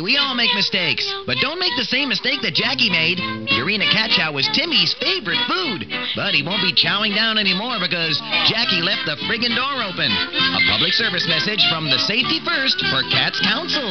We all make mistakes, but don't make the same mistake that Jackie made. Purina Cat Chow was Timmy's favorite food, but he won't be chowing down anymore because Jackie left the friggin' door open. A public service message from the Safety First for Cats Council.